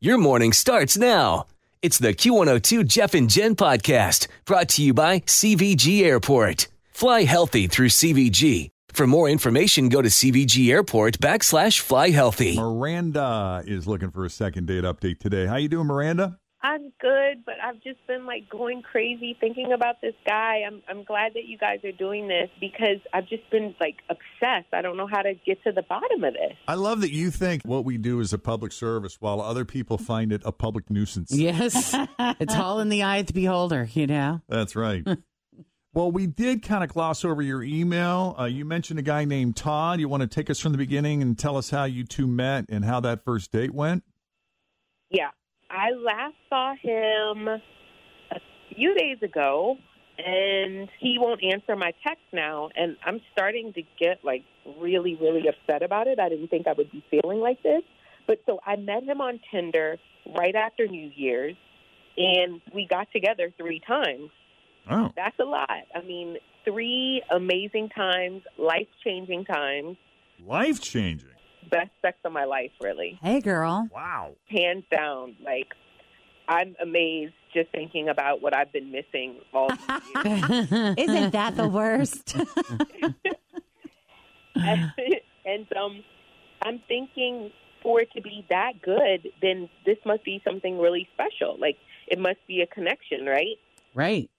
Your morning starts now. It's the Q102 Jeff and Jen podcast brought to you by CVG Airport. Fly healthy through CVG. For more information, go to CVG Airport backslash fly healthy. Miranda is looking for a second date update today. How you doing, Miranda? I'm good, but I've just been like going crazy thinking about this guy. I'm I'm glad that you guys are doing this because I've just been like obsessed. I don't know how to get to the bottom of this. I love that you think what we do is a public service while other people find it a public nuisance. Yes. it's all in the eye of the beholder, you know? That's right. well, we did kind of gloss over your email. Uh, you mentioned a guy named Todd. You want to take us from the beginning and tell us how you two met and how that first date went? Yeah. I last saw him a few days ago and he won't answer my text now and I'm starting to get like really really upset about it. I didn't think I would be feeling like this. But so I met him on Tinder right after New Year's and we got together 3 times. Oh. That's a lot. I mean, 3 amazing times, life-changing times. Life changing. Best sex of my life, really. Hey, girl. Wow. hands down. Like I'm amazed just thinking about what I've been missing all these years. Isn't that the worst? and um, I'm thinking for it to be that good, then this must be something really special. Like it must be a connection, right? Right.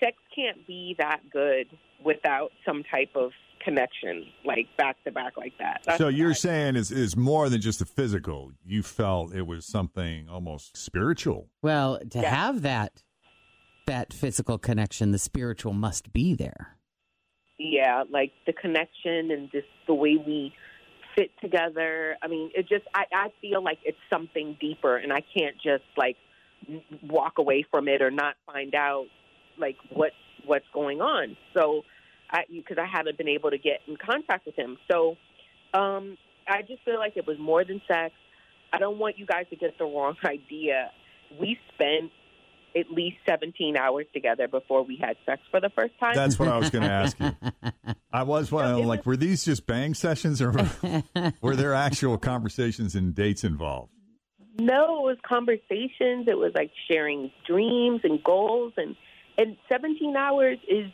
Sex can't be that good without some type of connection, like back to back like that. That's So you're what saying is is more than just a physical. You felt it was something almost spiritual. Well, to Yeah. have that that physical connection, the spiritual must be there. yeah, like the connection and just the way we fit together. I mean, it just I, I feel like it's something deeper, and I can't just like walk away from it or not find out like what what's going on. So, I because I haven't been able to get in contact with him, so um, I just feel like it was more than sex. I don't want you guys to get the wrong idea. We spent at least 17 hours together before we had sex for the first time. That's what I was going to ask you. I was wondering, like, were these just bang sessions or were there actual conversations and dates involved? No, it was conversations. It was like sharing dreams and goals, and and 17 hours is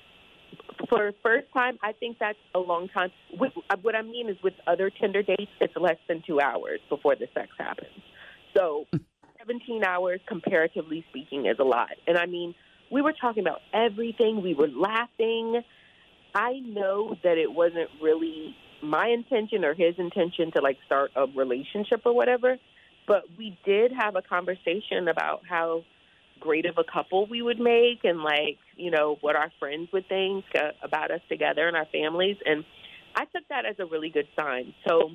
for a first time. I think that's a long time. With, uh, what I mean is, with other Tinder dates, it's less than two hours before the sex happens. So, 17 hours, comparatively speaking, is a lot. And I mean, we were talking about everything. We were laughing. I know that it wasn't really my intention or his intention to like start a relationship or whatever but we did have a conversation about how great of a couple we would make and like you know what our friends would think uh, about us together and our families. And i took that as a really good sign. So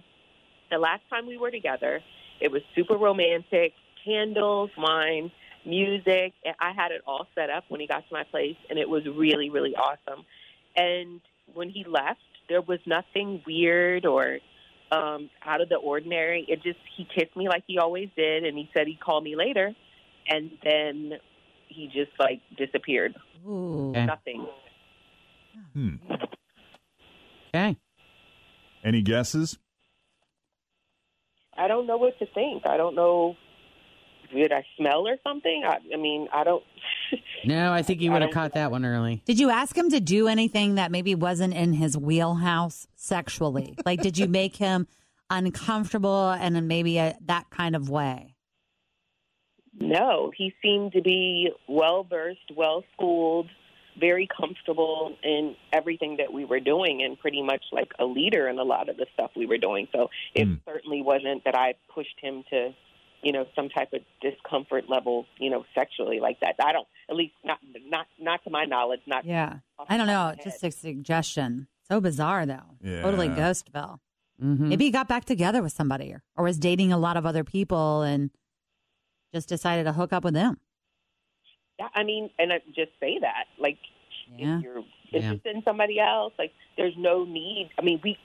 the last time we were together it was super romantic candles wine music. I had it all set up when he got to my place and it was really really awesome. And when he left there was nothing weird or um, out of the ordinary. It just he kissed me like he always did, and he said he'd call me later, and then he just like disappeared. Ooh. Okay. Nothing. Hmm. Okay. Any guesses? I don't know what to think. I don't know. Did I smell or something? I, I mean, I don't. No, I think you would have caught that one early. Did you ask him to do anything that maybe wasn't in his wheelhouse sexually? like, did you make him uncomfortable and in maybe a, that kind of way? No, he seemed to be well versed, well schooled, very comfortable in everything that we were doing, and pretty much like a leader in a lot of the stuff we were doing. So it Mm. certainly wasn't that I pushed him to, you know, some type of discomfort level, you know, sexually like that. I don't, at least not not not to my knowledge. Not Yeah. I don't know. top Just a suggestion. So bizarre, though. Yeah. Totally Ghostville. Mm-hmm. Maybe he got back together with somebody or, or was dating a lot of other people and just decided to hook up with them. Yeah, I mean, and I just say that, like, Yeah. if you're Yeah. interested in somebody else, like, there's no need. I mean, we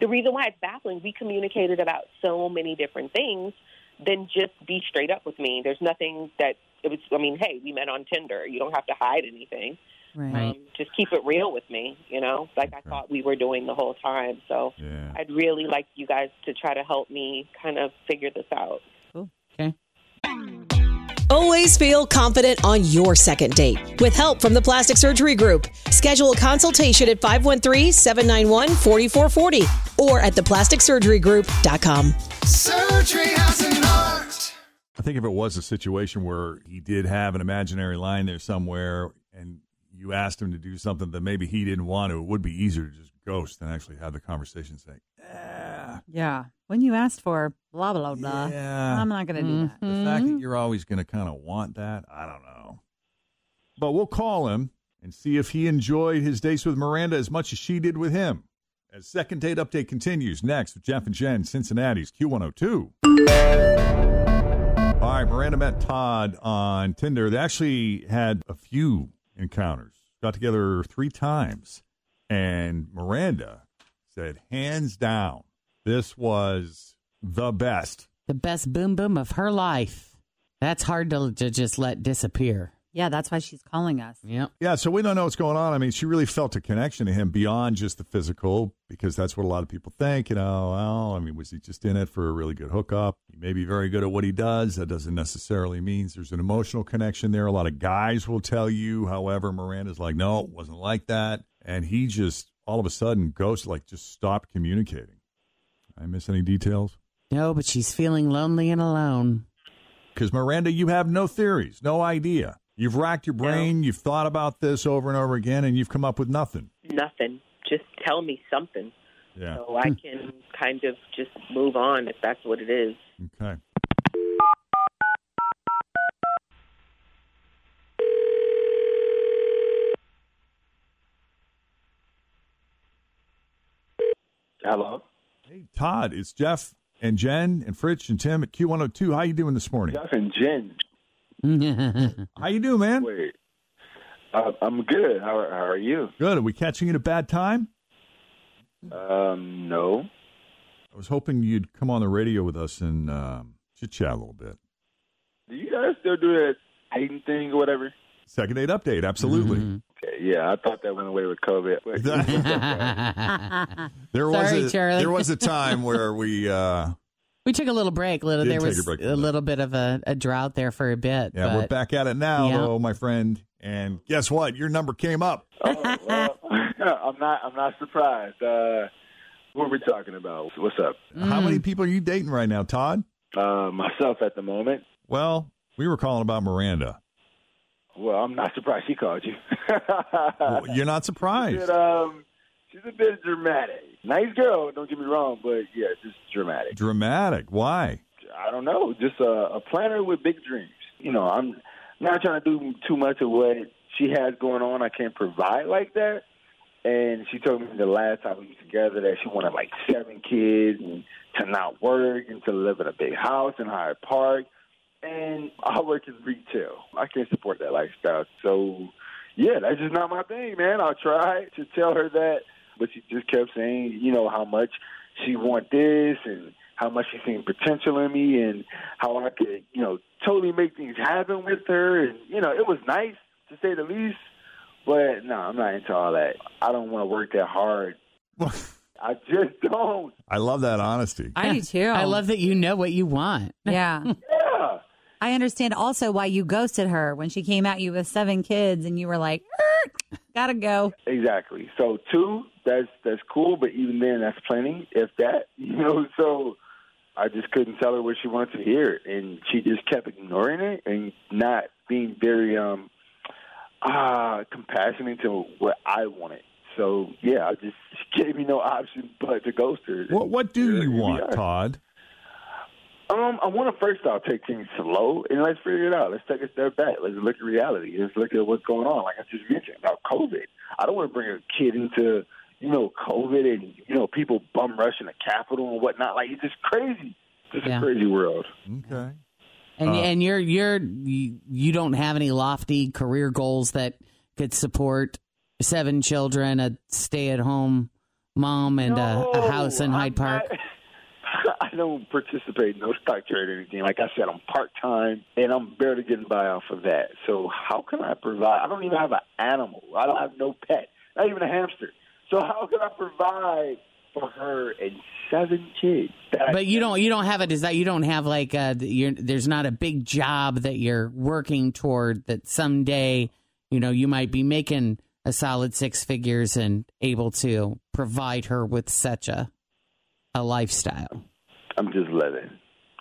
the reason why it's baffling, we communicated about so many different things. Then just be straight up with me. There's nothing that it was. I mean, hey, we met on Tinder. You don't have to hide anything. Right. Right. Um, just keep it real with me. You know, like I thought we were doing the whole time. So Yeah. I'd really like you guys to try to help me kind of figure this out. Okay. Always feel confident on your second date. With help from the Plastic Surgery Group, schedule a consultation at 513-791-4440 or at theplasticsurgerygroup.com. Surgery has an art. I think if it was a situation where he did have an imaginary line there somewhere and you asked him to do something that maybe he didn't want to, it would be easier to just ghost than actually have the conversation say, eh, Yeah. When you asked for blah, blah, blah, Yeah. I'm not going to do that. the fact that mm-hmm. you're always going to kind of want that, I don't know. But we'll call him and see if he enjoyed his dates with Miranda as much as she did with him. As second date update continues next with Jeff and Jen, Cincinnati's Q102. All right, Miranda met Todd on Tinder. They actually had a few encounters, got together three times. And Miranda said, hands down, this was the best. The best boom boom of her life. That's hard to, to just let disappear. Yeah, that's why she's calling us. Yeah. Yeah, so we don't know what's going on. I mean, she really felt a connection to him beyond just the physical, because that's what a lot of people think. You know, well, I mean, was he just in it for a really good hookup? He may be very good at what he does. That doesn't necessarily mean there's an emotional connection there. A lot of guys will tell you. However, Miranda's like, no, it wasn't like that. And he just all of a sudden goes like just stopped communicating. I miss any details? No, but she's feeling lonely and alone. Because Miranda, you have no theories, no idea. You've racked your brain, you've thought about this over and over again, and you've come up with nothing. Nothing. Just tell me something. Yeah. so I hmm. can kind of just move on if that's what it is. Okay. Hello. Hey, Todd, it's Jeff and Jen and Fritz and Tim at Q102. How you doing this morning? Jeff and Jen. How you doing, man? Wait. Uh, I'm good. How, are- how are you? Good. Are we catching you at a bad time? Um, no. I was hoping you'd come on the radio with us and um, chit chat a little bit. Do you guys still do that hating thing or whatever? Second date update, absolutely. Mm-hmm. Okay, yeah, I thought that went away with COVID. Wait, There Sorry, was a, Charlie. there was a time where we uh, we took a little break. Little, there was a break a a little bit of a, a drought there for a bit. yeah we're back at it now, Yeah. though, my friend. And guess what? Your number came up. oh, well, I'm not. I'm not surprised. Uh, what are we talking about? What's up? How Mm. many people are you dating right now, Todd? Uh, myself at the moment. Well, we were calling about Miranda. Well, I'm not surprised she called you. Well, you're not surprised. But, um, she's a bit dramatic. Nice girl, don't get me wrong, but yeah, just dramatic. Dramatic. Why? I don't know, just a, a planner with big dreams. You know, I'm not trying to do too much of what she has going on. I can't provide like that. And she told me the last time we were together that she wanted like seven kids and to not work and to live in a big house in Hyde Park. And I work in retail. I can't support that lifestyle. So, yeah, that's just not my thing, man. I tried to tell her that, but she just kept saying, you know, how much she want this and how much she seen potential in me and how I could, you know, totally make things happen with her. And, you know, it was nice to say the least, but no, I'm not into all that. I don't want to work that hard. I just don't. I love that honesty. I do too. I love that you know what you want. Yeah. Yeah. I understand also why you ghosted her when she came at you with seven kids and you were like, "Er, gotta go. Exactly. So two, that's that's cool, but even then, that's plenty, if that. You know, so I just couldn't tell her what she wanted to hear, and she just kept ignoring it and not being very um ah compassionate to what I wanted. So yeah, I just she gave me no option but to ghost her. What What do you want. Todd? Um, I want to first off take things slow and let's figure it out. Let's take a step back. Let's look at reality. Let's look at what's going on. Like I just mentioned about COVID. I don't want to bring a kid into you know COVID and you know people bum rushing the Capitol and whatnot. Like it's just crazy. It's just Yeah. a crazy world. Okay. And Uh, and you're you're you, you don't have any lofty career goals that could support seven children, a stay at home mom, and a, a house in No, Hyde I'm Park. not- I don't participate in no stock trade or anything. Like I said, I'm part time and I'm barely getting by off of that. So how can I provide? I don't even have an animal. I don't have no pet, not even a hamster. So how can I provide for her and seven kids? But you don't you don't have a desire. You don't have like uh, a, you're, there's not a big job that you're working toward that someday you know you might be making a solid six figures and able to provide her with such a a lifestyle. I'm just living.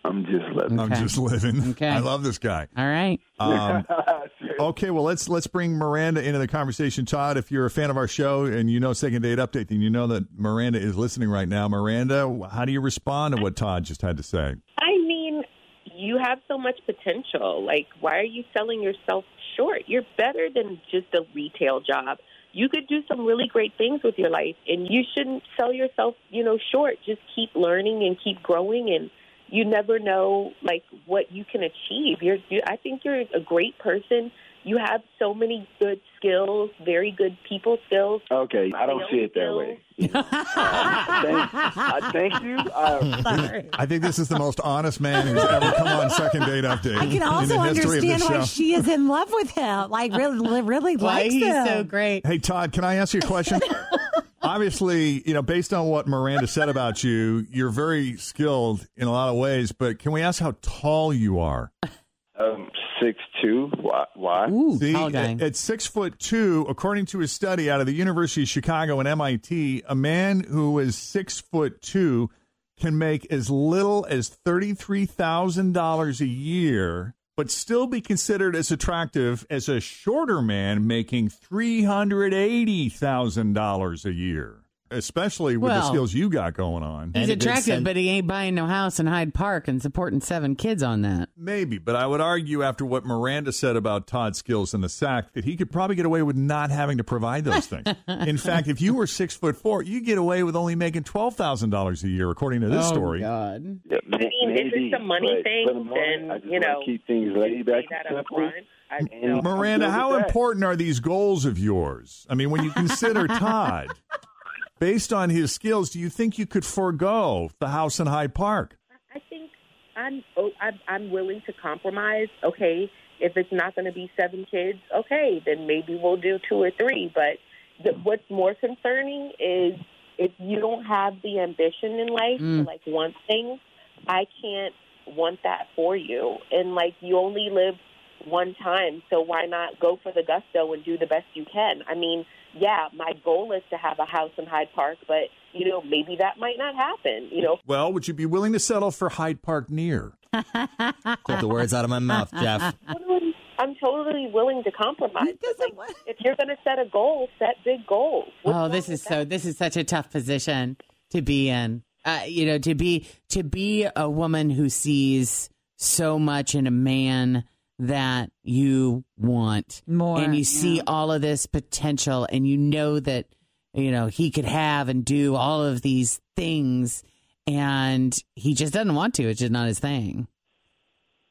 I'm just living. I'm just living. Okay. I love this guy. All right. Um, okay, well let's let's bring Miranda into the conversation. Todd, if you're a fan of our show and you know Second Date Update, then you know that Miranda is listening right now. Miranda, how do you respond to what Todd just had to say? I mean, you have so much potential. Like, why are you selling yourself short? You're better than just a retail job. You could do some really great things with your life, and you shouldn't sell yourself, you know, short. Just keep learning and keep growing, and you never know like what you can achieve. You're, you, I think you're a great person. You have so many good skills, very good people skills. Okay, I don't see it that way. thank, I thank you. I, I think this is the most honest man who's ever come on Second Date Update I can in also the history understand why show. she is in love with him. Like, really, really likes him. So great. Hey Todd, can I ask you a question? Obviously, you know, based on what Miranda said about you, you're very skilled in a lot of ways. But can we ask how tall you are? um, six two. Why? why? Ooh, See, at, at six foot two, according to a study out of the University of Chicago and MIT, a man who is six foot two can make as little as thirty-three thousand dollars a year, but still be considered as attractive as a shorter man making three hundred eighty thousand dollars a year. Especially with the Well, skills you got going on. He's And it makes attractive, sense. but he ain't buying no house in Hyde Park and supporting seven kids on that. Maybe, but I would argue after what Miranda said about Todd's skills in the sack that he could probably get away with not having to provide those things. in fact, if you were six foot four, you get away with only making twelve thousand dollars a year, according to this oh, story. God. Yeah, I mean, if maybe, it's a money but thing, for the moment, then, I just you wanna know, keep things laid back that and up simple. front. I, you know, Miranda, I'm good how with that. important are these goals of yours? I mean, when you consider Todd, based on his skills, do you think you could forego the house in Hyde Park? I think I'm oh, I'm, I'm willing to compromise. Okay, if it's not going to be seven kids, okay, then maybe we'll do two or three. But the, what's more concerning is if you don't have the ambition in life to Mm. like want things, I can't want that for you. And like you only live one time, so why not go for the gusto and do the best you can? I mean, yeah, my goal is to have a house in Hyde Park, but you know maybe that might not happen. You know, Well, would you be willing to settle for Hyde Park near? Took the words out of my mouth, Jeff. I'm totally willing to compromise. Like, if you're going to set a goal, set big goals. What's Oh, this is so. that? This is such a tough position to be in. Uh, you know, to be to be a woman who sees so much in a man that you want More, and you see yeah. all of this potential, and you know that you know he could have and do all of these things, and he just doesn't want to. It's just not his thing.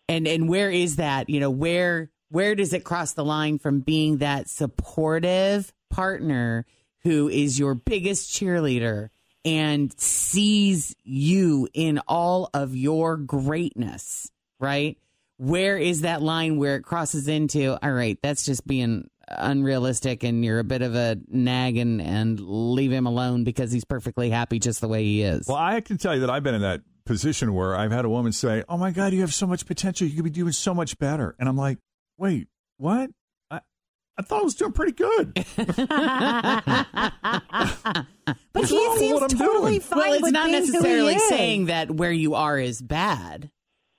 And and where is that? You know, where where does it cross the line from being that supportive partner who is your biggest cheerleader and sees you in all of your greatness, right? Where is that line where it crosses into, all right, that's just being unrealistic and you're a bit of a nag and, and leave him alone because he's perfectly happy just the way he is. Well, I can tell you that I've been in that position where I've had a woman say, "Oh my God, you have so much potential. You could be doing so much better," and I'm like, "Wait, what? I, I thought I was doing pretty good. But What's he seems totally doing? fine well, it's with not being who he necessarily is. saying that where you are is bad.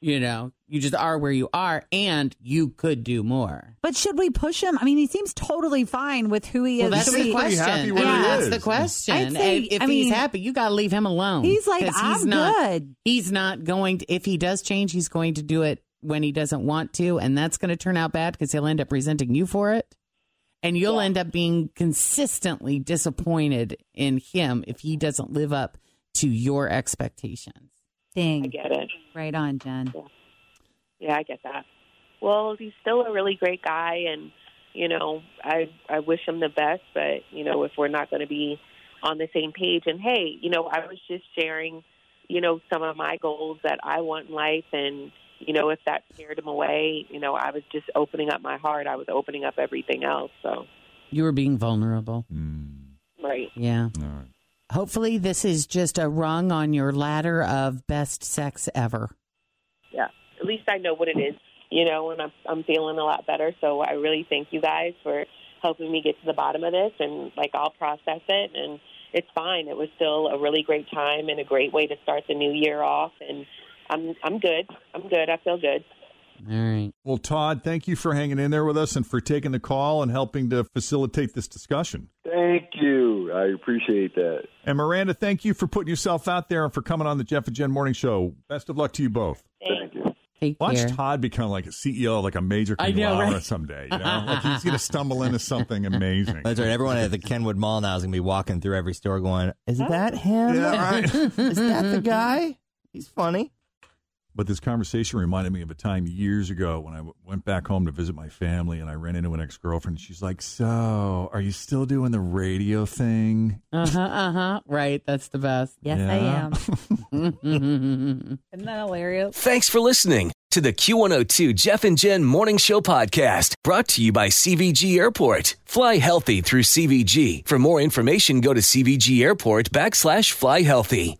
You know, you just are where you are, and you could do more. But should we push him? I mean, he seems totally fine with who he is. Well, that's the we- happy question. where Yeah, he that's the question. I'd say- if if I he's mean, happy, you got to leave him alone. He's like, I'm not, good. He's not going to. If he does change, he's going to do it when he doesn't want to, and that's going to turn out bad because he'll end up resenting you for it, and you'll end up being consistently disappointed in him if he doesn't live up to your expectations. Dang. I get it. Right on, Jen. Yeah, I get that. Well, he's still a really great guy, and you know, I I wish him the best. But you know, if we're not going to be on the same page, and hey, you know, I was just sharing, you know, some of my goals that I want in life, and you know, if that scared him away, you know, I was just opening up my heart. I was opening up everything else. So, You were being vulnerable. mm. right. Yeah. All right. Hopefully, this is just a rung on your ladder of best sex ever. yeah, at least I know what it is, you know, and I'm I'm feeling a lot better. So I really thank you guys for helping me get to the bottom of this, and like I'll process it, and it's fine. It was still a really great time and a great way to start the new year off, and I'm I'm good. I'm good. I feel good. All right. Well, Todd, thank you for hanging in there with us and for taking the call and helping to facilitate this discussion. Thank you. I appreciate that. And Miranda, thank you for putting yourself out there and for coming on the Jeff and Jen Morning Show. Best of luck to you both. Thank you. Take Watch care. Todd become like a CEO of like a major I conglomerate right? someday. You know, like he's going to stumble into something amazing. That's right. Everyone at the Kenwood Mall now is going to be walking through every store going, Is that him? Yeah, right. is that the guy? He's funny. But this conversation reminded me of a time years ago when I w- went back home to visit my family and I ran into an ex girlfriend. She's like, So, are you still doing the radio thing? Uh huh. Uh huh. Right. That's the best. Yes, Yeah. I am. Isn't that hilarious? Thanks for listening to the Q102 Jeff and Jen Morning Show podcast brought to you by CVG Airport. Fly healthy through CVG. For more information, go to CVG Airport backslash fly healthy.